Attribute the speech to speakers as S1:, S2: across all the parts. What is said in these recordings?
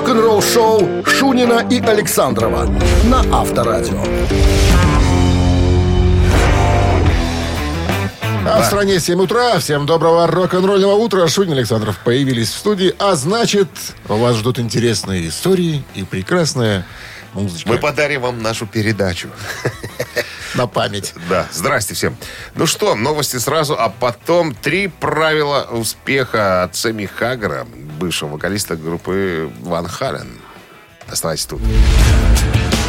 S1: Рок-н-ролл шоу Шунина и Александрова на Авторадио.
S2: А в стране 7 утра. Всем доброго рок-н-ролльного утра. Шунин Александров появились в студии. А значит, вас ждут интересные истории и прекрасная музычка.
S3: Мы подарим вам нашу передачу.
S2: На память.
S3: Да, здрасте всем. Ну что, новости сразу, а потом три правила успеха от Сэмми Хаггера, бывшего вокалиста группы Ван Хален. Оставайтесь тут.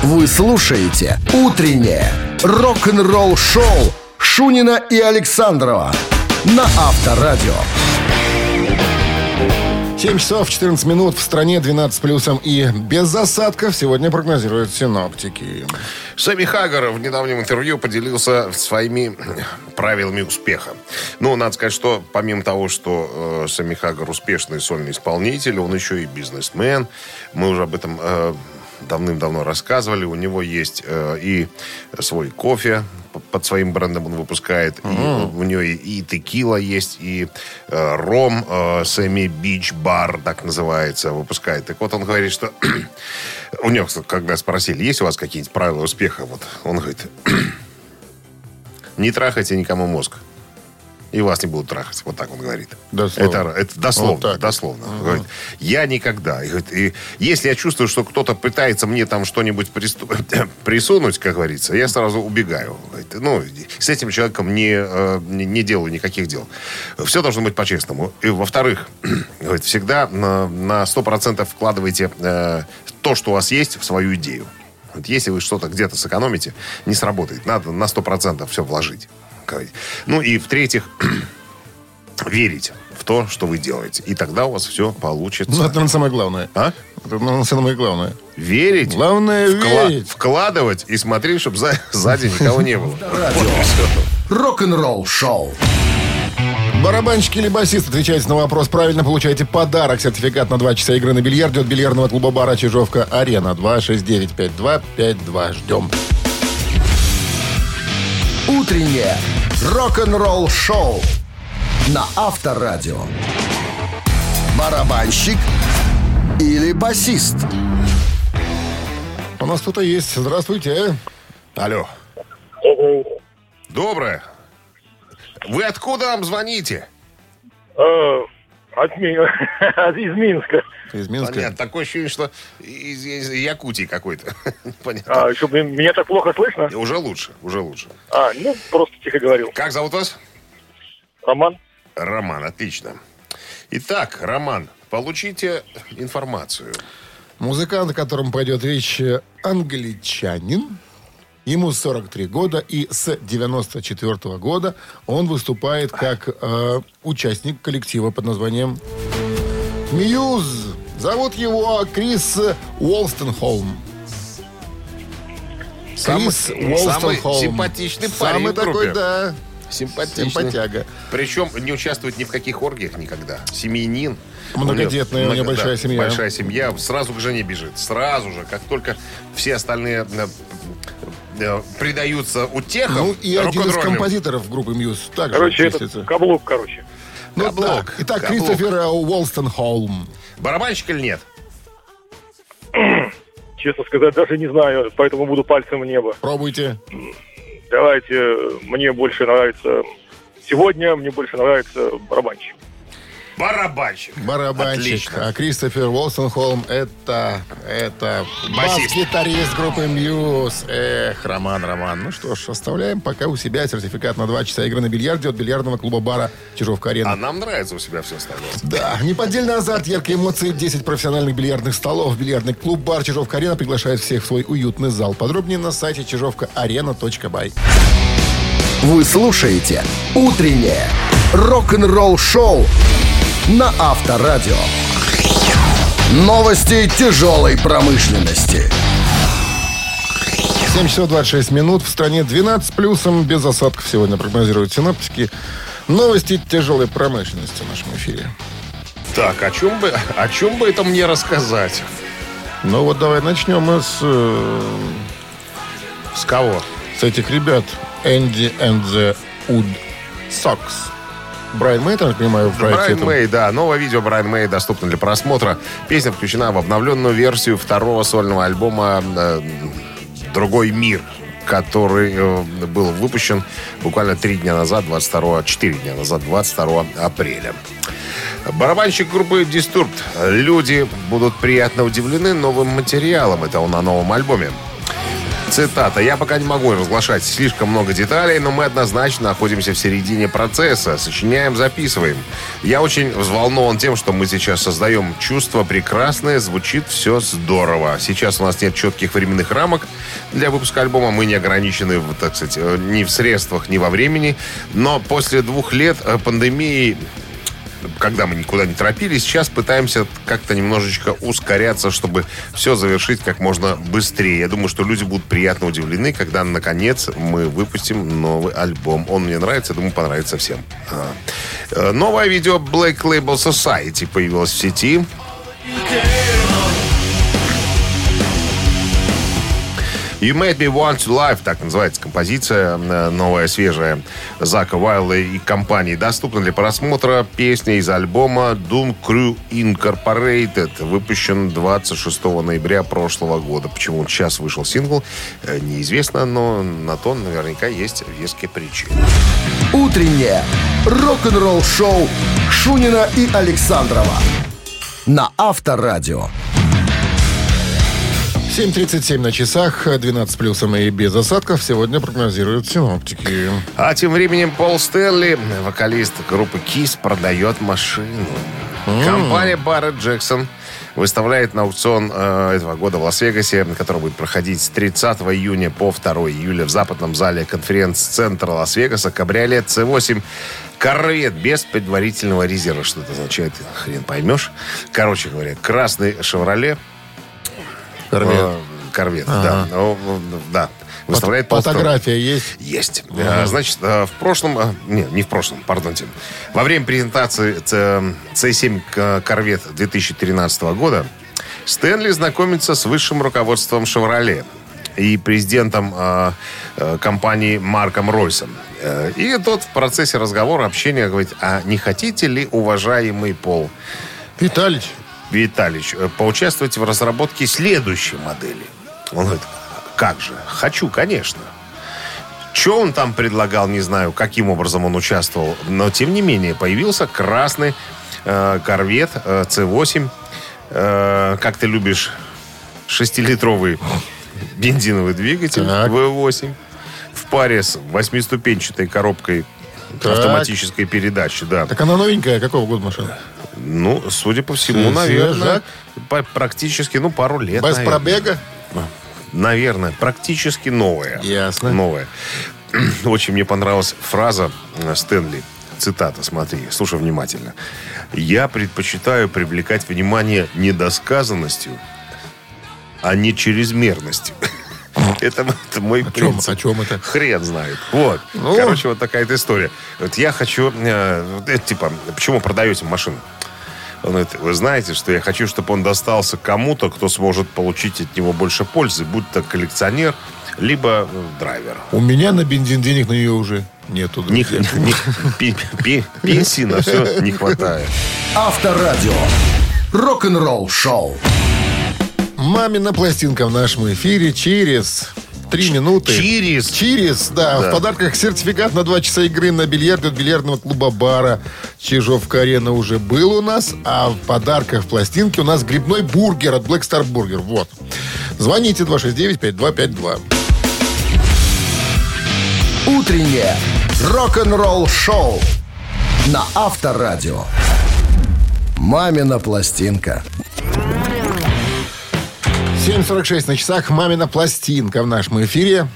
S1: Вы слушаете «Утреннее рок-н-ролл-шоу» Шунина и Александрова на Авторадио.
S2: 7 часов 14 минут в стране 12 плюсом и без осадков сегодня прогнозируют синоптики.
S3: Сэмми Хаггер в недавнем интервью поделился своими правилами успеха. Ну, надо сказать, что помимо того, что э, Сэмми Хаггер успешный сольный исполнитель, он еще и бизнесмен. Мы уже об этом э, давным-давно рассказывали. У него есть э, и свой кофе, под своим брендом он выпускает. И у него и, и текила есть, и э, ром э, Сэмми Бич Бар, так называется, выпускает. Так вот он говорит, что у него, когда спросили, есть у вас какие-нибудь правила успеха, вот он говорит, не трахайте никому мозг. И вас не будут трахать. Вот так он говорит.
S2: Дословно.
S3: Это, это дословно.
S2: Вот так.
S3: дословно. Он Говорит, я никогда. И говорит, и если я чувствую, что кто-то пытается мне там что-нибудь присту- присунуть, как говорится, я сразу убегаю. Говорит, ну, с этим человеком не, э, не, не делаю никаких дел. Все должно быть по-честному. И, во-вторых, говорит, всегда на, на 100% вкладывайте э, то, что у вас есть, в свою идею. Вот если вы что-то где-то сэкономите, не сработает. Надо на 100% все вложить. Ну и в-третьих, верить в то, что вы делаете. И тогда у вас все получится.
S2: Ну, это, наверное, самое главное.
S3: А?
S2: Это, наверное, самое главное.
S3: Верить.
S2: Главное
S3: вкла-
S2: верить.
S3: Вкладывать и смотреть, чтобы сзади никого не было.
S1: Рок-н-ролл шоу.
S2: Барабанщик или басист, отвечайте на вопрос. Правильно получаете подарок. Сертификат на 2 часа игры на бильярде от бильярдного клуба бара Чижовка Арена. 269-5252. Ждем.
S1: Утреннее рок-н-ролл шоу на Авторадио. Барабанщик или басист?
S2: У нас кто-то есть. Здравствуйте.
S3: Алло. Доброе. Вы откуда нам звоните?
S4: От Ми- из Минска.
S2: Из Минска.
S3: Понятно. Такое ощущение, что из, из Якутии какой-то. Понятно.
S4: А, чтобы меня так плохо слышно?
S3: Уже лучше, уже лучше.
S4: А, ну, просто тихо говорил.
S3: Как зовут вас?
S4: Роман?
S3: Роман, отлично. Итак, Роман, получите информацию.
S2: Музыкант, о котором пойдет речь, э, англичанин. Ему 43 года, и с 94 года он выступает как э, участник коллектива под названием Мьюз. Зовут его Крис Уолстенхолм.
S3: Самый-
S2: Крис
S3: самый симпатичный парень
S2: Самый
S3: группе.
S2: такой, да.
S3: Симпатичный.
S2: Симпатяга.
S3: Причем не участвует ни в каких оргиях никогда. Семьянин.
S2: Многодетная, у него большая семья.
S3: Большая семья. Сразу к жене бежит. Сразу же. Как только все остальные э, предаются утехам,
S2: Ну и один из композиторов группы Мьюз также
S4: Короче, это каблук, короче.
S2: Ну
S3: Каблук,
S2: так. Итак,
S3: каблук.
S2: Кристофер Уолстенхолм.
S3: Барабанщик или нет?
S4: Честно сказать, даже не знаю, поэтому буду пальцем в небо.
S2: Пробуйте.
S4: Давайте, мне больше нравится... Сегодня мне больше нравится барабанщик.
S3: Барабанщик.
S2: Барабанщик.
S3: Отлично.
S2: А Кристофер Уолстенхолм это, это
S3: Басист.
S2: бас-гитарист группы Muse. Эх, Роман, Роман. Ну что ж, оставляем пока у себя сертификат на 2 часа игры на бильярде от бильярдного клуба бара Чижовка-Арена.
S3: А нам нравится у себя все остальное.
S2: Да, неподдельный азарт, яркие эмоции, 10 профессиональных бильярдных столов. Бильярдный клуб бар Чижовка-Арена приглашает всех в свой уютный зал. Подробнее на сайте чижовкаарена.бай.
S1: Вы слушаете «Утреннее рок-н-ролл шоу» на Авторадио. Новости тяжелой промышленности.
S2: 7 часов 26 минут. В стране 12 плюсом. Без осадков сегодня прогнозируют синоптики. Новости тяжелой промышленности в нашем эфире.
S3: Так, о чем бы, о чем бы это мне рассказать?
S2: Ну вот давай начнем мы с, э,
S3: С кого?
S2: с этих ребят. Энди and the Wood Socks. Брайан Мэй, так понимаю, в проекте
S3: Брайан
S2: этом?
S3: Мэй, да. Новое видео Брайан Мэй доступно для просмотра. Песня включена в обновленную версию второго сольного альбома э, «Другой мир», который э, был выпущен буквально три дня назад, 22, 4 дня назад, 22 апреля. Барабанщик группы Disturbed. Люди будут приятно удивлены новым материалом. Это он на новом альбоме. Цитата. «Я пока не могу разглашать слишком много деталей, но мы однозначно находимся в середине процесса. Сочиняем, записываем. Я очень взволнован тем, что мы сейчас создаем чувство прекрасное, звучит все здорово. Сейчас у нас нет четких временных рамок для выпуска альбома. Мы не ограничены, так сказать, э, ни в средствах, ни во времени. Но после двух лет э, пандемии когда мы никуда не торопились, сейчас пытаемся как-то немножечко ускоряться, чтобы все завершить как можно быстрее. Я думаю, что люди будут приятно удивлены, когда, наконец, мы выпустим новый альбом. Он мне нравится, думаю, понравится всем. А. Э, Новое видео Black Label Society появилось в сети. You Made Me Want to Live, так называется композиция, э, новая, свежая, Зака Вайла и компании. Доступна для просмотра песня из альбома Doom Crew Incorporated, выпущен 26 ноября прошлого года. Почему сейчас вышел сингл, э, неизвестно, но на то наверняка есть веские причины.
S1: Утреннее рок-н-ролл-шоу Шунина и Александрова на Авторадио.
S2: 7.37 на часах, 12 плюсом и без осадков. Сегодня прогнозируют синоптики.
S3: А тем временем Пол Стэнли, вокалист группы Kiss, продает машину. Компания Барретт Джексон выставляет на аукцион э, этого года в Лас-Вегасе, который будет проходить с 30 июня по 2 июля в западном зале конференц-центра Лас-Вегаса кабриолет C8 Корвет без предварительного резерва. Что это означает, хрен поймешь. Короче говоря, красный «Шевроле».
S2: Корвет.
S3: Корвет, да. Ну, да. Выставляет Пол Стэнли.
S2: Фотография есть?
S3: Есть. А, Значит, э, в прошлом... Не, не в прошлом, пардонте. Во время презентации Ц- C7 К- Корвет 2013 года Стэнли знакомится с высшим руководством «Шевроле» и президентом э, э, компании Марком Ройсом. Э, И тот в процессе разговора, общения говорит, а не хотите ли, уважаемый Пол
S2: Виталич,
S3: Виталич, э, поучаствовать в разработке следующей модели? Он говорит, как же, хочу, конечно. Что он там предлагал, не знаю, каким образом он участвовал. Но, тем не менее, появился красный э, корвет э, C8. Э, как ты любишь, шестилитровый бензиновый двигатель
S2: Так.
S3: V8 в паре с восьмиступенчатой коробкой
S2: Так.
S3: автоматической передачи, да.
S2: так она новенькая, какого года машина?
S3: Ну, судя по всему,
S2: Свежак?
S3: наверное, по- практически, ну, пару лет.
S2: Без
S3: наверное.
S2: пробега?
S3: Наверное, практически новая.
S2: Ясно.
S3: Новая. Очень мне понравилась фраза э, Стэнли. Цитата, смотри, слушай внимательно. «Я предпочитаю привлекать внимание недосказанностью, а не чрезмерностью». Это, это мой
S2: О чем,
S3: принцип.
S2: о чем это?
S3: Хрен знает. Вот.
S2: Ну.
S3: Короче, вот такая эта история. Вот я хочу... э, это, типа, почему продаете машину? Он говорит, вы знаете, что я хочу, чтобы он достался кому-то, кто сможет получить от него больше пользы, будь то коллекционер, либо э, драйвер.
S2: У меня на бензин денег на нее уже нету.
S3: Пи- пи- пенсии на все не хватает.
S1: Авторадио. Рок-н-ролл-шоу.
S2: Мамина пластинка в нашем эфире через три минуты.
S3: Через.
S2: Через, да,
S3: Да.
S2: В подарках сертификат на два часа игры на бильярд от бильярдного клуба бара. Чижовка-арена уже был у нас, а в подарках пластинки у нас грибной бургер от Black Star Burger. Вот. Звоните 269-5252.
S1: Утреннее рок-н-ролл-шоу на Авторадио. Мамина пластинка.
S2: 7.46 на часах. Мамина пластинка в нашем эфире.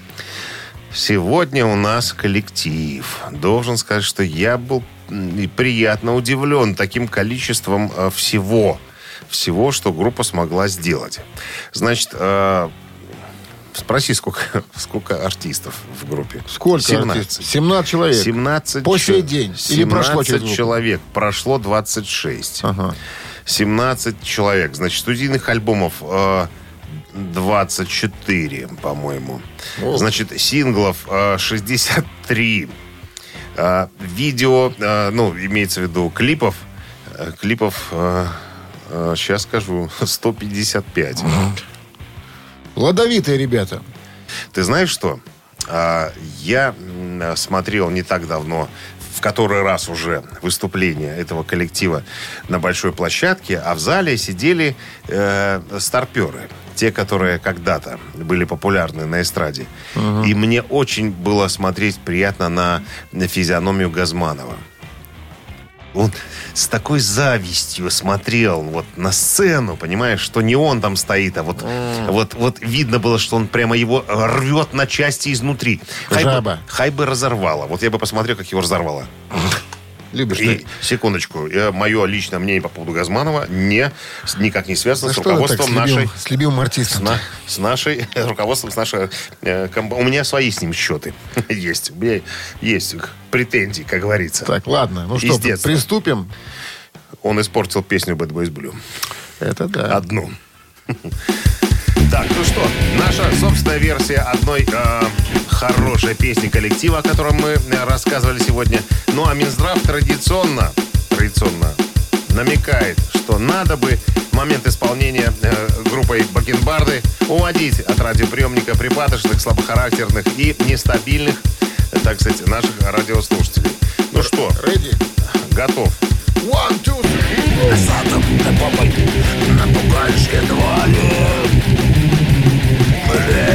S3: Сегодня у нас коллектив. Должен сказать, что я был приятно удивлен таким количеством э, всего. Всего, что группа смогла сделать. Значит, э, спроси, сколько, сколько артистов в группе?
S2: Сколько
S3: 17.
S2: артистов? 17 человек.
S3: 17
S2: По сей день? Или прошло
S3: 17 человек. Прошло 26.
S2: Ага.
S3: 17 человек. Значит, студийных альбомов э, 24, по-моему.
S2: О.
S3: Значит, синглов э, 63. А, видео, а, ну, имеется в виду клипов, клипов, сейчас скажу, 155.
S2: Плодовитые ребята.
S3: Ты знаешь что? Я смотрел не так давно в который раз уже выступление этого коллектива на большой площадке, а в зале сидели э, старперы, те, которые когда-то были популярны на эстраде. И мне очень было смотреть приятно на физиономию Газманова. Он с такой завистью смотрел вот на сцену, понимаешь, что не он там стоит, а вот, вот, вот видно было, что он прямо его рвет на части изнутри. Хай бы,
S2: Жаба.
S3: хай бы разорвало. Вот я бы посмотрел, как его разорвало.
S2: Любишь
S3: И,
S2: ты?
S3: секундочку, мое личное мнение по поводу Газманова не, никак не связано
S2: За
S3: с руководством
S2: с любимым,
S3: нашей
S2: с любимым
S3: с,
S2: артистом?
S3: на- с нашей руководством, с нашей э, комп- У меня свои с ним счеты есть. У меня есть претензии, как говорится.
S2: Так, ладно. Ну что,
S3: детства.
S2: приступим?
S3: Он испортил песню Bad Boys Blue.
S2: Это да.
S3: Одну. Так, ну что, наша собственная версия одной э, хорошей песни коллектива, о котором мы э, рассказывали сегодня. Ну а Минздрав традиционно, традиционно намекает, что надо бы момент исполнения э, группой Бакенбарды уводить от радиоприемника припадочных, слабохарактерных и нестабильных, так сказать, наших радиослушателей. Ну что,
S2: Ready?
S3: готов?
S2: One, two, three.
S3: Вот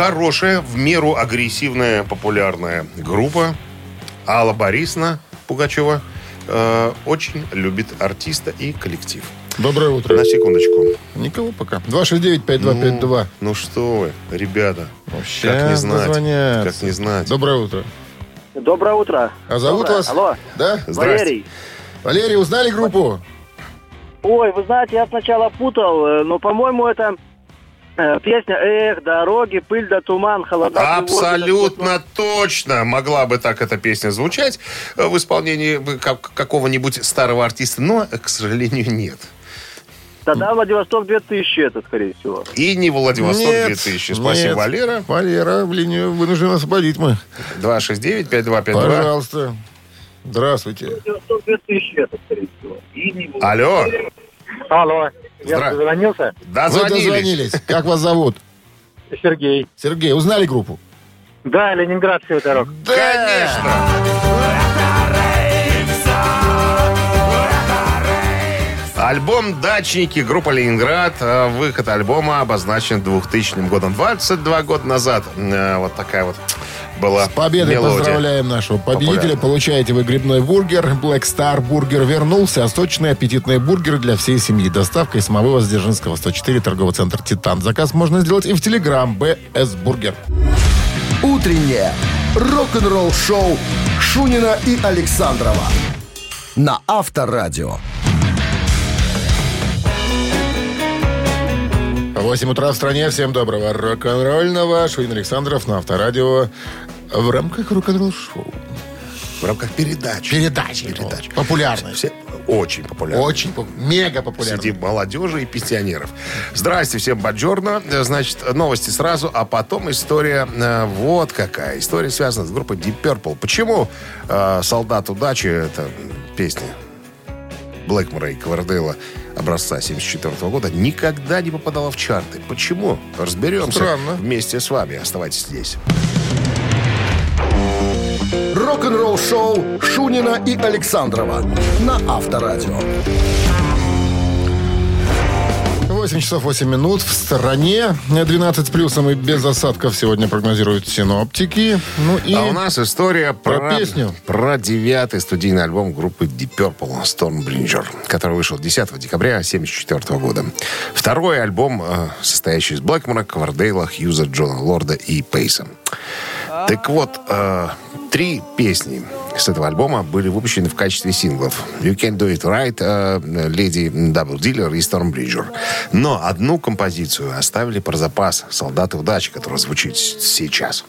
S3: Хорошая, в меру агрессивная, популярная группа. Алла Борисовна Пугачева э, очень любит артиста и коллектив.
S2: Доброе утро.
S3: На секундочку.
S2: Никого пока. 269-5252.
S3: Ну что вы, ребята,
S2: Вообще
S3: как не знать?
S2: дозвоняться.
S3: Как не знать?
S2: Доброе утро.
S5: Доброе утро.
S2: А зовут
S5: Доброе.
S2: вас?
S5: Алло,
S2: Да?
S3: Здрасте.
S5: Валерий.
S2: Валерий, узнали группу?
S5: Ой, вы знаете, я сначала путал, э, но, по-моему, это песня «Эх, дороги, пыль да туман, холода».
S3: Абсолютно точно могла бы так эта песня звучать э, в исполнении как- какого-нибудь старого артиста, но, к сожалению, нет.
S5: Тогда Владивосток 2000 это, скорее всего.
S3: И не Владивосток
S2: Нет,
S3: 2000. Спасибо,
S2: нет.
S3: Валера.
S2: Валера, в линию вынужден освободить мы.
S3: 269-5252.
S2: Пожалуйста. Здравствуйте.
S5: Владивосток 2000 это, скорее всего. И не
S3: Алло.
S5: Алло, я
S3: Здра-
S5: дозвонился.
S2: Вы
S3: Дозвонились.
S2: дозвонились. Как вас зовут?
S5: Сергей.
S2: Сергей, узнали группу?
S5: Да, Ленинград Северо.
S3: Конечно. Альбом «Дачники», группа «Ленинград». Э, Выход альбома обозначен 2000 годом. 22 года назад э, вот такая вот была
S2: С победой
S3: мелодия.
S2: поздравляем нашего победителя.
S3: Популярно.
S2: Получаете вы грибной бургер. Black Star бургер вернулся. А сочные аппетитные бургеры для всей семьи. Доставка из самого Дзержинского, 104, торговый центр «Титан». Заказ можно сделать и в Телеграм БС Бургер.
S1: Утреннее рок-н-ролл-шоу Шунина и Александрова на Авторадио.
S2: 8 утра в стране. Всем доброго рок-н-ролльного. Шуин Александров на Авторадио в рамках рок-н-ролл-шоу.
S3: В рамках передачи.
S2: Передачи.
S3: Передач.
S2: Популярной.
S3: Все очень популярны.
S2: Очень, мега популярной.
S3: Среди молодежи и пенсионеров. Здрасте, всем баджорно. Значит, новости сразу, а потом история э, вот какая. История связана с группой Deep Purple. Почему э, «Солдат удачи» — это песня? Блэкмора и Квардейла образца 74 года никогда не попадала в чарты. Почему? Разберемся
S2: Странно.
S3: вместе с вами. Оставайтесь здесь.
S1: Рок-н-ролл шоу Шунина и Александрова на Авторадио.
S2: 8 часов 8 минут. В стороне 12 с плюсом и без осадков сегодня прогнозируют синоптики. Ну и
S3: А у нас история
S2: про
S3: про,
S2: песню.
S3: про девятый студийный альбом группы Deep Purple Stormbringer, который вышел 10 декабря 1974 года. Второй альбом, э, состоящий из Блэкмора, Квардейла, Хьюза, Джона Лорда и Пейса. Так вот, э, три песни с этого альбома были выпущены в качестве синглов. You Can Do It Right, э, Lady Double Dealer и Stormbridger. Но одну композицию оставили про запас «Солдаты удачи», которая звучит сейчас.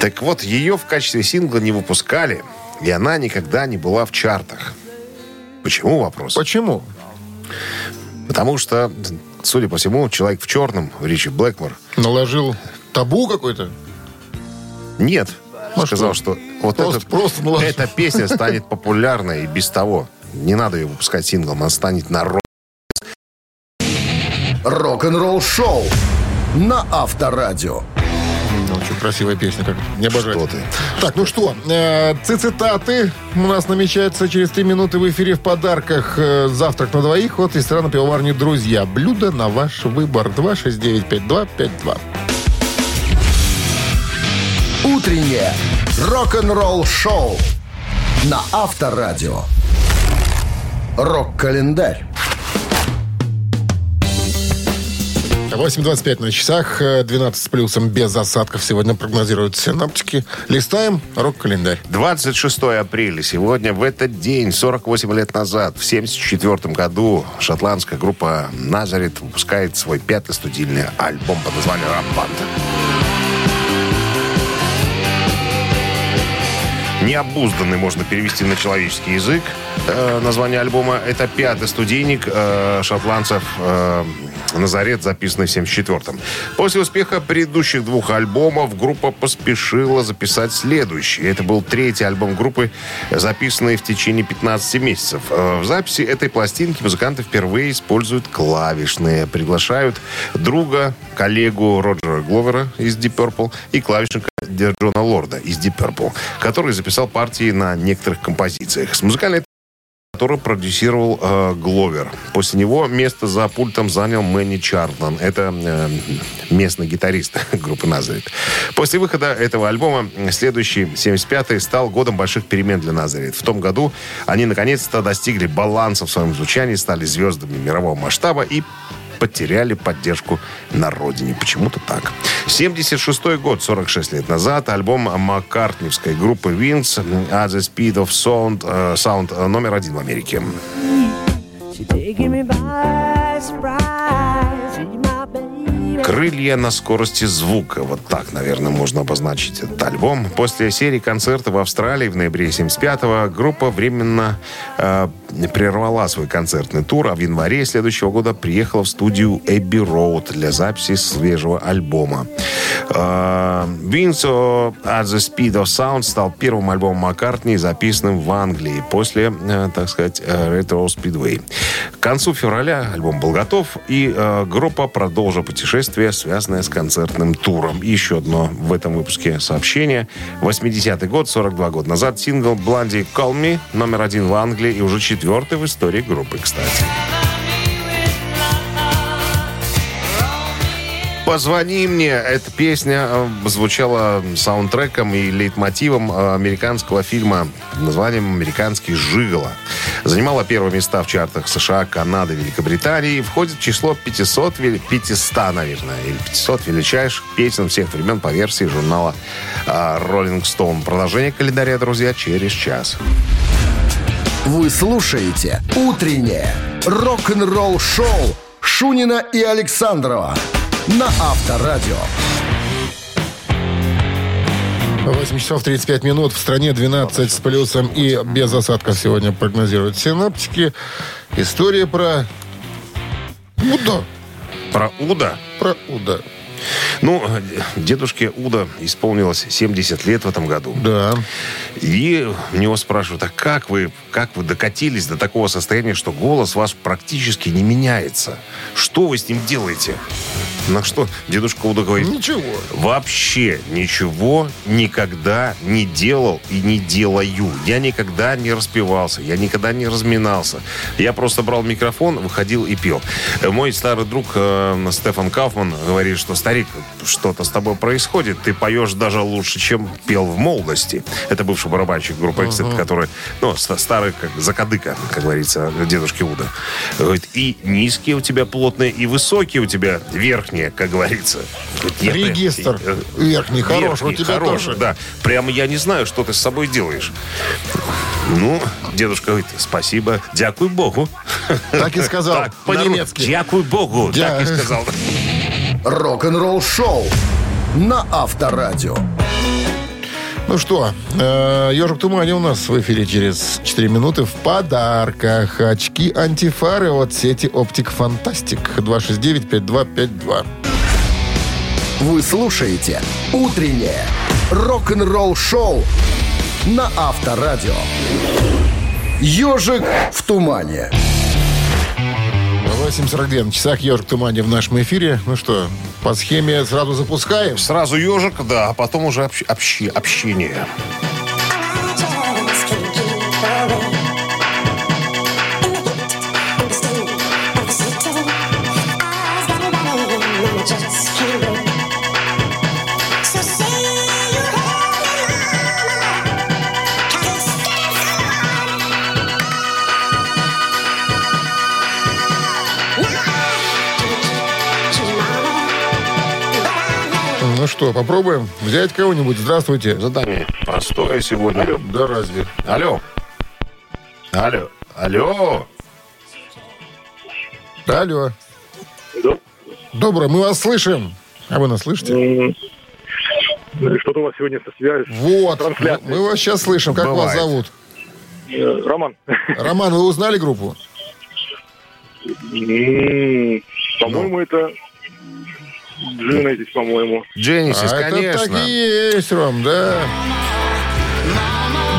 S3: Так вот, ее в качестве сингла не выпускали, и она никогда не была в чартах. Почему вопрос?
S2: почему?
S3: Потому что, судя по всему, человек в черном, Ричи Блэкмор,
S2: Наложил табу какой-то?
S3: Нет.
S2: Ну
S3: сказал,
S2: что?
S3: что вот
S2: Просто-
S3: этот-
S2: просто
S3: эта песня станет популярной и без того. Не надо ее выпускать синглом, она станет народ.
S1: Рок-н-ролл шоу на Авторадио.
S2: Ну, Очень красивая песня, как не обожаю.
S3: Что ты?
S2: Так, ну что, э, цитаты у нас намечается через три минуты в эфире в подарках. э, завтрак на двоих от ресторана пивоварни «Друзья». Блюдо на ваш выбор. 269-5252.
S1: Утреннее рок-н-ролл шоу на Авторадио. Рок-календарь.
S2: 8.25 на часах, э, 12 с плюсом без осадков сегодня прогнозируют синаптики. Листаем рок-календарь.
S3: 26 апреля. Сегодня, в этот день, 48 лет назад, в 1974 году, шотландская группа «Назарет» выпускает свой пятый студийный альбом под названием «Рамбанд». Необузданный можно перевести на человеческий язык. Э, название альбома – это пятый студийник э, шотландцев э, «Назарет», записанный в 74-м. После успеха предыдущих двух альбомов группа поспешила записать следующий. Это был третий альбом группы, записанный в течение 15 месяцев. Э, В записи этой пластинки музыканты впервые используют клавишные. Приглашают друга, коллегу Роджера Гловера из Deep Purple и клавишника Джона Лорда из Deep Purple, который записал партии на некоторых композициях. С музыкальной который продюсировал э, Гловер. После него место за пультом занял Мэнни Чарлтон. Это э, местный гитарист группы Назарет. После выхода этого альбома следующий, 75-й, стал годом больших перемен для Назарет. В том году они наконец-то достигли баланса в своем звучании, стали звездами мирового масштаба и потеряли поддержку на родине. Почему-то так. 76 год, 46 лет назад, альбом маккартневской группы Wings «At the Speed of Sound», э, Sound э, номер один в Америке.
S6: She taking me by surprise.
S3: «Крылья на скорости звука». Вот так, наверное, можно обозначить этот альбом. После серии концертов в Австралии в ноябре 75-го группа временно э, прервала свой концертный тур, а в январе следующего года приехала в студию Эбби Роуд для записи свежего альбома. Э, «Winds at the Speed of Sound» стал первым альбомом Маккартни, записанным в Англии после, э, так сказать, э, Retro Speedway. К концу февраля альбом был готов, и э, группа продолжила путешествие, связанное с концертным туром. Еще одно в этом выпуске сообщение. 80-й год, 42 года назад, сингл «Blondie Call Me» номер один в Англии и уже четвертый в истории группы, кстати. «Позвони мне» — эта песня э, звучала саундтреком и лейтмотивом э, американского фильма названием «Американский жиголо». Занимала первые места в чартах США, Канады, Великобритании входит в число 500, вели- 500, наверное, или 500 величайших песен всех времен по версии журнала э, Rolling Stone. Продолжение календаря, друзья, через час.
S1: Вы слушаете «Утреннее рок-н-ролл-шоу» Шунина и Александрова на Авторадио.
S2: 8 часов 35 минут. В стране 12 с плюсом и без осадков сегодня прогнозируют синаптики. История про... Уда.
S3: Про Уда.
S2: Про Уда.
S3: Ну, дедушке Уда исполнилось 70 лет в этом году.
S2: Да.
S3: И у него спрашивают, а как вы, как вы докатились до такого состояния, что голос ваш практически не меняется? Что вы с ним делаете? На что дедушка Уда говорит,
S2: Ничего.
S3: вообще ничего никогда не делал и не делаю. Я никогда не распевался, я никогда не разминался. Я просто брал микрофон, выходил и пел. Мой старый друг э, Стефан Кауфман говорит, что старик, что-то с тобой происходит, ты поешь даже лучше, чем пел в молодости. Это бывший барабанщик группы Exit, который, ну, ста- старый, как закадыка, как говорится, дедушки Уда. Говорит, и низкие у тебя плотные, и высокие у тебя верхние, как говорится. Говорит, «Я прям-
S2: Регистр
S3: э,
S2: верхний хороший, у
S3: Верхний,
S2: тебя
S3: хороший,
S2: тоже.
S3: да. Прямо я не знаю, что ты с собой делаешь. Ну, дедушка говорит, спасибо, дякуй Богу.
S2: Так и сказал, по-немецки.
S3: Дякуй Богу,
S2: Дя-
S3: так и сказал.
S1: Рок-н-ролл шоу на Авторадио.
S2: Ну что, э, «Ежик в тумане» у нас в эфире через 4 минуты в подарках. Очки антифары от сети «Оптик Фантастик». 269-5252.
S1: Вы слушаете «Утреннее рок-н-ролл шоу» на Авторадио. «Ежик в тумане».
S2: 8.42 на часах «Ежик тумане» в нашем эфире. Ну что, по схеме сразу запускаем?
S3: Сразу ежик, да, а потом уже общ- общи- общение.
S2: Что, попробуем взять кого-нибудь. Здравствуйте.
S3: Задание простое сегодня.
S2: Да разве?
S3: Алло. Алло. Алло.
S2: Алло.
S4: Да.
S2: Доброе, мы вас слышим. А вы нас слышите?
S4: М, Что-то у вас сегодня со связью.
S2: Вот,
S4: Трансляция.
S2: мы вас сейчас слышим. Как вас
S3: Бывает.
S2: зовут?
S4: Э, Роман.
S2: Роман, вы узнали группу?
S4: По-моему, это Дженетис, по-моему.
S3: Дженнисис,
S2: а
S3: конечно.
S2: это так и есть, Ром, да.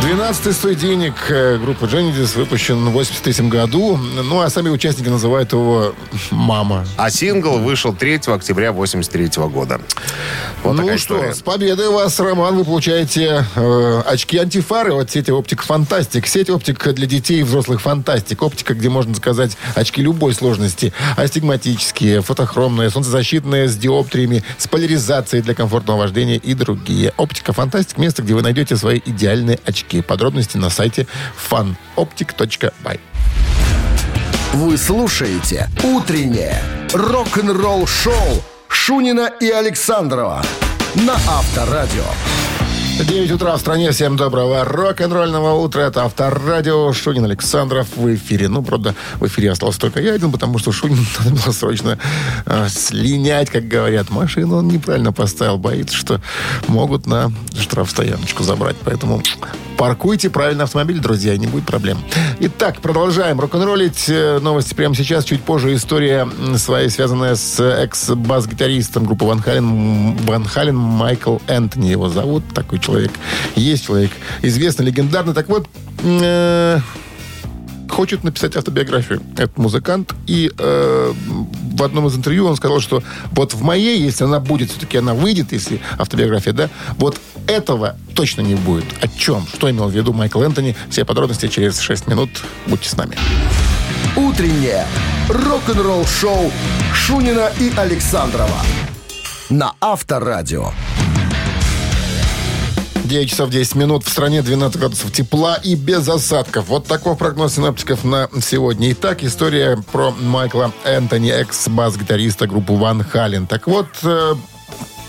S2: 12-й студийник э, группы Genesis выпущен в 83 году. Ну, а сами участники называют его «Мама».
S3: А сингл вышел 3 октября 83 года. Вот
S2: ну что,
S3: история.
S2: с победой вас, Роман, вы получаете э, очки антифары от сети «Оптик Фантастик». Сеть «Оптик» для детей и взрослых «Фантастик». Оптика, где можно заказать очки любой сложности. Астигматические, фотохромные, солнцезащитные, с диоптриями, с поляризацией для комфортного вождения и другие. «Оптика Фантастик» – место, где вы найдете свои идеальные очки. Подробности на сайте fanoptic.by.
S1: Вы слушаете «Утреннее рок-н-ролл-шоу» Шунина и Александрова на Авторадио.
S2: 9 утра в стране. Всем доброго рок-н-ролльного утра. Это Авторадио. Шунин Александров в эфире. Ну, правда, в эфире остался только я один, потому что Шунин надо было срочно э, слинять, как говорят. Машину он неправильно поставил. Боится, что могут на штрафстояночку забрать. Поэтому паркуйте правильно автомобиль, друзья, и не будет проблем. Итак, продолжаем рок-н-роллить. Э, Новости прямо сейчас. Чуть позже история своя, связанная с экс-бас-гитаристом группы Ван Хален, Ван Хален Майкл Энтони его зовут. Такой человек. Есть человек известный, легендарный. Так вот, э, хочет написать автобиографию. Этот музыкант. И э, в одном из интервью он сказал, что вот в моей, если она будет, все-таки она выйдет, если автобиография, да, вот этого точно не будет. О чем? Что имел в виду Майкл Энтони? Все подробности через 6 минут. Будьте с нами.
S1: Утреннее рок-н-ролл-шоу Шунина и Александрова на Авторадио.
S2: 9 часов 10 минут. В стране 12 градусов тепла и без осадков. Вот такой прогноз синоптиков на сегодня. Итак, история про Майкла Энтони, экс-бас-гитариста группы Ван Хален. Так вот,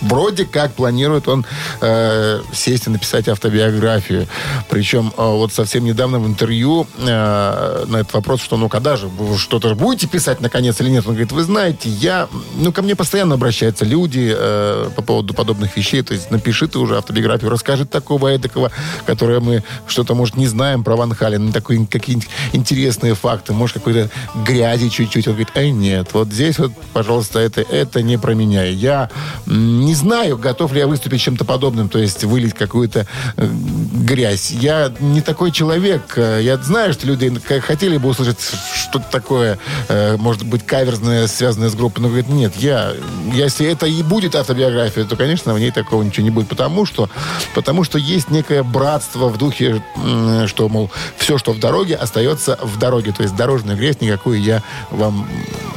S2: вроде как планирует он э, сесть и написать автобиографию. Причем э, вот совсем недавно в интервью э, на этот вопрос, что ну когда же, вы что-то будете писать наконец или нет? Он говорит, вы знаете, я, ну ко мне постоянно обращаются люди э, по поводу подобных вещей, то есть напиши ты уже автобиографию, расскажи такого эдакого, которое мы что-то, может, не знаем про Ван Хален, такие какие-нибудь интересные факты, может, какой-то грязи чуть-чуть. Он говорит, эй, нет, вот здесь вот, пожалуйста, это, это не про меня. Я м, не знаю, готов ли я выступить чем-то подобным, то есть вылить какую-то э, грязь. Я не такой человек. Э, Я знаю, что люди хотели бы услышать что-то такое, э, может быть, каверзное, связанное с группой, но говорит, нет, я, если это и будет автобиография, то, конечно, в ней такого ничего не будет, потому что, потому что есть некое братство в духе, что, мол, все, что в дороге, остается в дороге. То есть дорожную грязь никакую я вам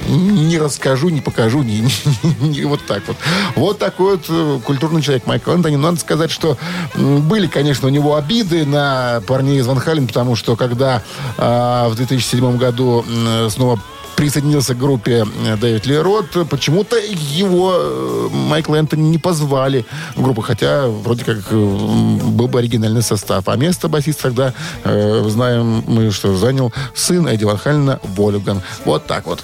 S2: не расскажу, не покажу, не, не- не- вот так вот. Вот такой вот э, культурный человек Майкл Антони. Надо сказать, что были, конечно, у него обиды на парней из Ван Хален, потому что когда а, в 2007 году м, снова присоединился к группе э, Дэвид Ли Рот, почему-то его э, Майкл Энтони не позвали в группу, хотя вроде как э, был бы оригинальный состав. А место басиста тогда, э, знаем мы, что занял сын Эдди Ван Волюган. Вот так вот.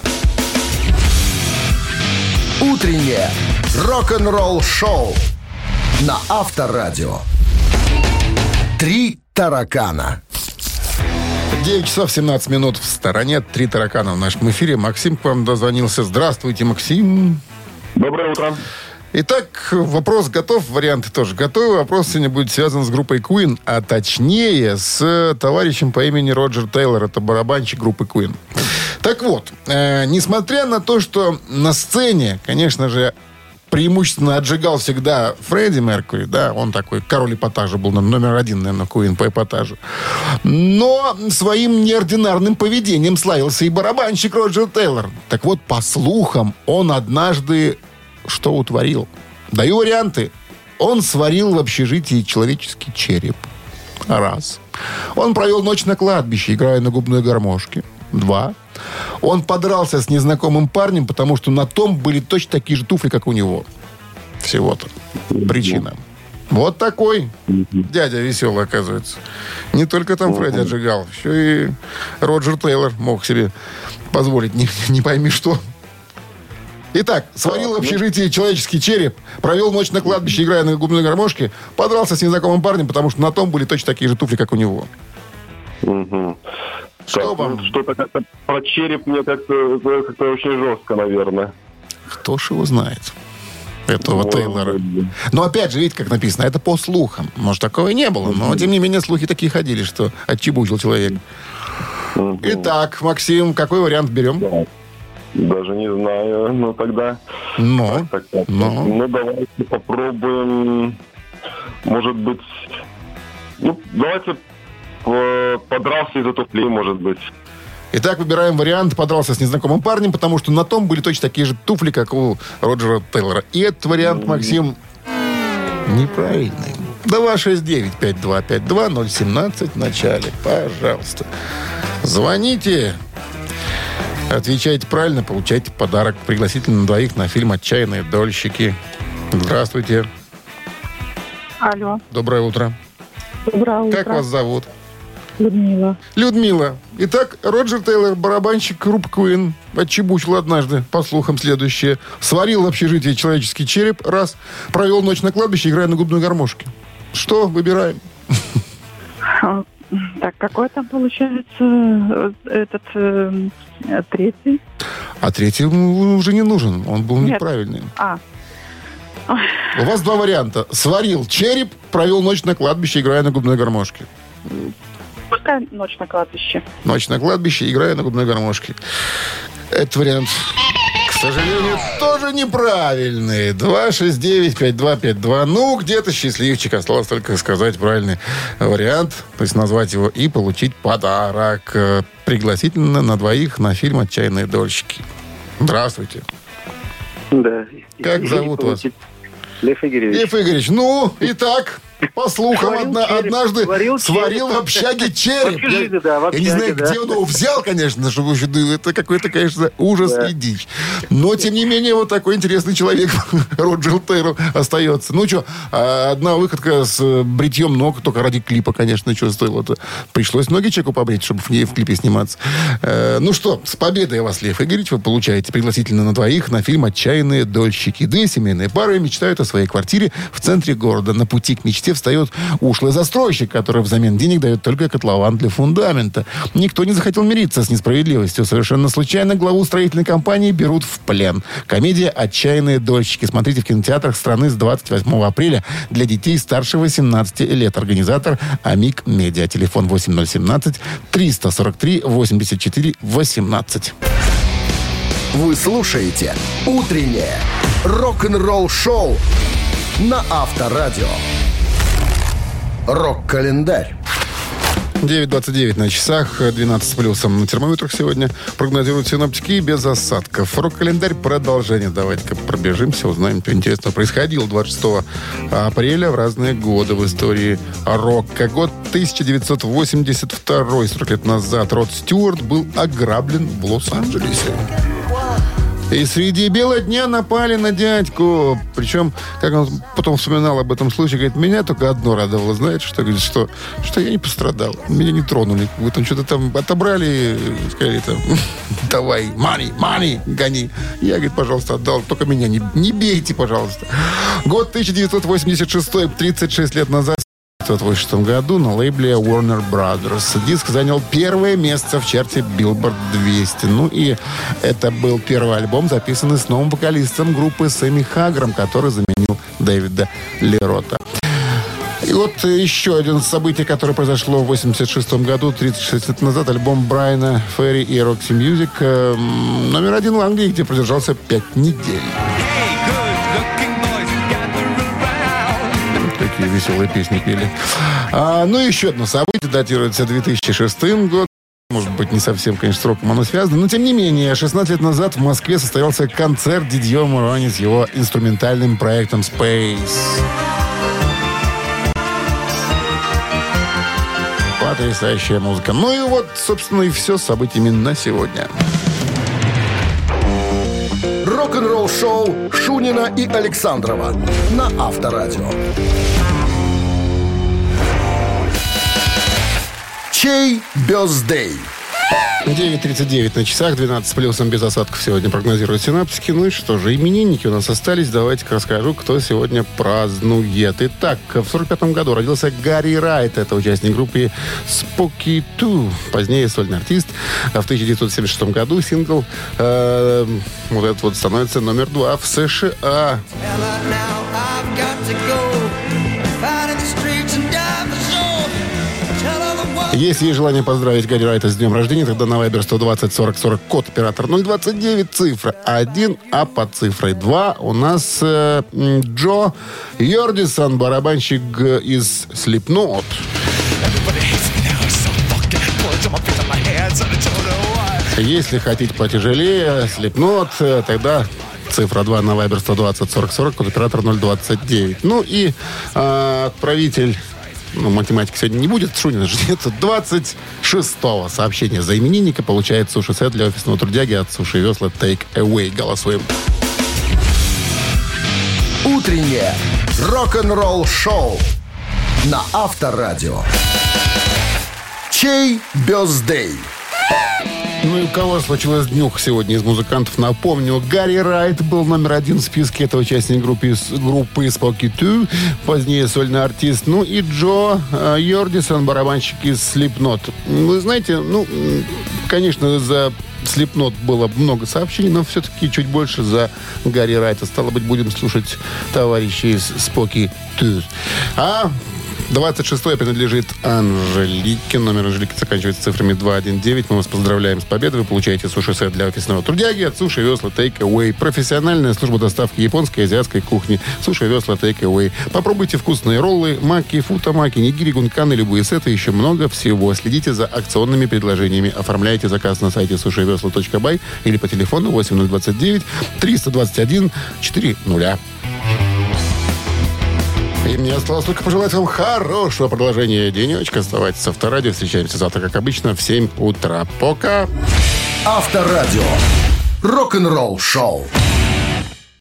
S1: Утреннее рок-н-ролл-шоу на Авторадио. Три таракана.
S2: 9 часов 17 минут в стороне. Три таракана в нашем эфире. Максим к вам дозвонился. Здравствуйте, Максим.
S4: Доброе утро.
S2: Итак, вопрос готов, варианты тоже готовы. Вопрос сегодня будет связан с группой Queen, а точнее с товарищем по имени Роджер Тейлор. Это барабанщик группы Queen. Так вот, э, несмотря на то, что на сцене, конечно же, преимущественно отжигал всегда Фредди Меркьюри, да, он такой король эпатажа был, номер один, наверное, Куин по эпатажу. Но своим неординарным поведением славился и барабанщик Роджер Тейлор. Так вот, по слухам, он однажды что утворил? Даю варианты. Он сварил в общежитии человеческий череп. Раз. Он провел ночь на кладбище, играя на губной гармошке. Два. Он подрался с незнакомым парнем, потому что на том были точно такие же туфли, как у него. Всего-то. Причина. Вот такой дядя веселый, оказывается. Не только там Фредди отжигал, еще и Роджер Тейлор мог себе позволить не, не пойми что. Итак, сварил в общежитии человеческий череп, провел ночь на кладбище, играя на губной гармошке, подрался с незнакомым парнем, потому что на том были точно такие же туфли, как у него.
S7: Мгм.
S2: Что
S7: Так,
S2: вам?
S7: ну, Что-то как-то про череп мне как-то, как-то очень жестко, наверное.
S2: Кто ж его знает? Этого
S7: Вот.
S2: Тейлора. Но опять же, видите, как написано, это по слухам. Может, такого и не было, но тем не менее слухи такие ходили, что отчебучил человек. Итак, Максим, какой вариант берем?
S7: Даже не знаю, но тогда...
S2: Ну,
S7: Так, так,
S2: ну.
S7: ну, давайте попробуем, может быть... Ну, давайте э, подрался из-за туфлей, может быть.
S2: Итак, выбираем вариант «Подрался с незнакомым парнем», потому что на том были точно такие же туфли, как у Роджера Тейлора. И этот вариант, Максим, неправильный. 269-5252-017 в начале. Пожалуйста. Звоните. Отвечайте правильно, получайте подарок. Пригласительный на двоих на фильм «Отчаянные дольщики». Здравствуйте.
S8: Алло,
S2: Доброе утро.
S8: доброе утро.
S2: Как вас зовут?
S8: Людмила.
S2: Людмила. Итак, Роджер Тейлор, барабанщик группы Queen, отчебучил однажды, по слухам, следующее. Сварил в общежитии человеческий череп, раз. Провел ночь на кладбище, играя на губной гармошке. Что выбираем?
S8: А, Так, какой там получается э, этот э, э, третий?
S2: А третий уже не нужен, он был
S8: Нет.
S2: неправильный.
S8: А,
S2: У вас два варианта. Сварил череп, провел ночь на кладбище, играя на губной гармошке.
S8: Пускай ночь на кладбище.
S2: Ночь на кладбище, играя на губной гармошке. Этот вариант, к сожалению, тоже неправильный. 269-5252. Ну, где-то счастливчик. Осталось только сказать правильный вариант, то есть назвать его и получить подарок. Пригласительно на двоих на фильм «Отчаянные дольщики». Здравствуйте.
S5: Да.
S2: Как зовут вас?
S5: Лев Игоревич.
S2: Лев Игоревич, ну, итак, По слухам,
S5: Сварил
S2: одна-
S5: череп.
S2: однажды
S5: Сварил
S2: сварил
S5: череп.
S2: в общаге
S5: В
S2: череп.
S5: общежитии, да, в
S2: я не знаю,
S5: общаге, да.
S2: где он его взял, конечно, чтобы да, это какой-то, конечно, ужас и дичь. Но, тем не менее, вот такой интересный человек Роджер Тейлор остается. Ну что, одна выходка с э, бритьем ног, только ради клипа, конечно, что стоило-то. Пришлось ноги человеку побрить, чтобы в ней в клипе сниматься. Э, Ну что, с победой вас, Лев Игоревич, вы получаете пригласительно на двоих на фильм «Отчаянные дольщики». Две семейные пары мечтают о своей квартире в центре города. На пути к мечте встает ушлый застройщик, который взамен денег дает только котлован для фундамента. Никто не захотел мириться с несправедливостью. Совершенно случайно главу строительной компании берут в плен. Комедия «Отчаянные дольщики». Смотрите в кинотеатрах страны с 28 апреля для детей старше 18 лет. Организатор «Амик Медиа». Телефон 8017 343 84 18.
S1: Вы слушаете «Утреннее рок-н-ролл-шоу» на Авторадио. Рок-календарь.
S2: 9.29 на часах, 12 с плюсом на термометрах сегодня. Прогнозируют синоптики без осадков. Рок-календарь продолжение. Давайте-ка пробежимся, узнаем, что интересного происходило 26 апреля в разные годы в истории рока. Год 1982, 40 лет назад. Род Стюарт был ограблен в Лос-Анджелесе. И среди бела дня напали на дядьку. Причем, как он потом вспоминал об этом случае, говорит, меня только одно радовало, знаете, что, говорит, что, что я не пострадал. Меня не тронули. Вы там что-то там отобрали, сказали там, давай, money, money, гони. Я, говорит, пожалуйста, отдал. Только меня не, не бейте, пожалуйста. Год 1986, 36 лет назад. В 1986 году на лейбле Warner Brothers. Диск занял первое место в чарте Billboard 200. Ну и это был первый альбом, записанный с новым вокалистом группы Сэмми Хагром, который заменил Дэвида Лерота. И вот еще один событие, которое произошло в 86 году, 36 лет назад, альбом Брайана Ферри и Roxy Music, э, номер один в Англии, где продержался пять недель. Веселые песни пели. А, ну, еще одно событие датируется 2006 год. Может быть, не совсем, конечно, с роком оно связано. Но, тем не менее, 16 лет назад в Москве состоялся концерт Дидье Мурони с его инструментальным проектом Space. Потрясающая музыка. Ну и вот, собственно, и все с событиями на сегодня.
S1: Рок-н-ролл-шоу Шунина и Александрова на Авторадио. Чей бездей?
S2: 9.39 на часах, 12 с плюсом без осадков сегодня прогнозируют синаптики. Ну и что же, именинники у нас остались. Давайте-ка расскажу, кто сегодня празднует. Итак, в 45 году родился Гарри Райт. Это участник группы Spooky 2. Позднее сольный артист. А в 1976 году сингл э, вот этот вот становится номер два в США. Если есть желание поздравить Гарри Райта с днем рождения, тогда на Viber 120 40 40 код оператор 029 цифра 1, а под цифрой 2 у нас э, Джо Йордисон, барабанщик э, из Slipknot. Если хотите потяжелее, Slipknot, э, тогда цифра 2 на Viber 120 40 40, код оператор 029. Ну и э, отправитель ну, математики сегодня не будет, Шунина же нет. 26-го сообщения за именинника получает суши-сет для офисного трудяги от Суши Весла Take Away. Голосуем.
S1: Утреннее рок-н-ролл-шоу на Авторадио. Чей бездей?
S2: Ну и у кого случилось днюх сегодня из музыкантов? Напомню, Гарри Райт был номер один в списке. Это участник группы, группы Spooky 2, позднее сольный артист. Ну и Джо э, Йордисон, барабанщик из Slipknot. Вы знаете, ну, конечно, за Slipknot было много сообщений, но все-таки чуть больше за Гарри Райта. Стало быть, будем слушать товарищей из Spooky 2. А 26-е принадлежит Анжелике. Номер Анжелики заканчивается цифрами 219. Мы вас поздравляем с победой. Вы получаете суши-сет для офисного трудяги от Суши Весла Take Away. Профессиональная служба доставки японской и азиатской кухни. Суши Весла Take Away. Попробуйте вкусные роллы, маки, футамаки, нигири, гунканы, любые сеты. Еще много всего. Следите за акционными предложениями. Оформляйте заказ на сайте сушивесла.бай или по телефону 8029 321 400. И мне осталось только пожелать вам хорошего продолжения денечка. Оставайтесь с Авторадио. Встречаемся завтра, как обычно, в 7 утра. Пока.
S1: Авторадио. Рок-н-ролл шоу.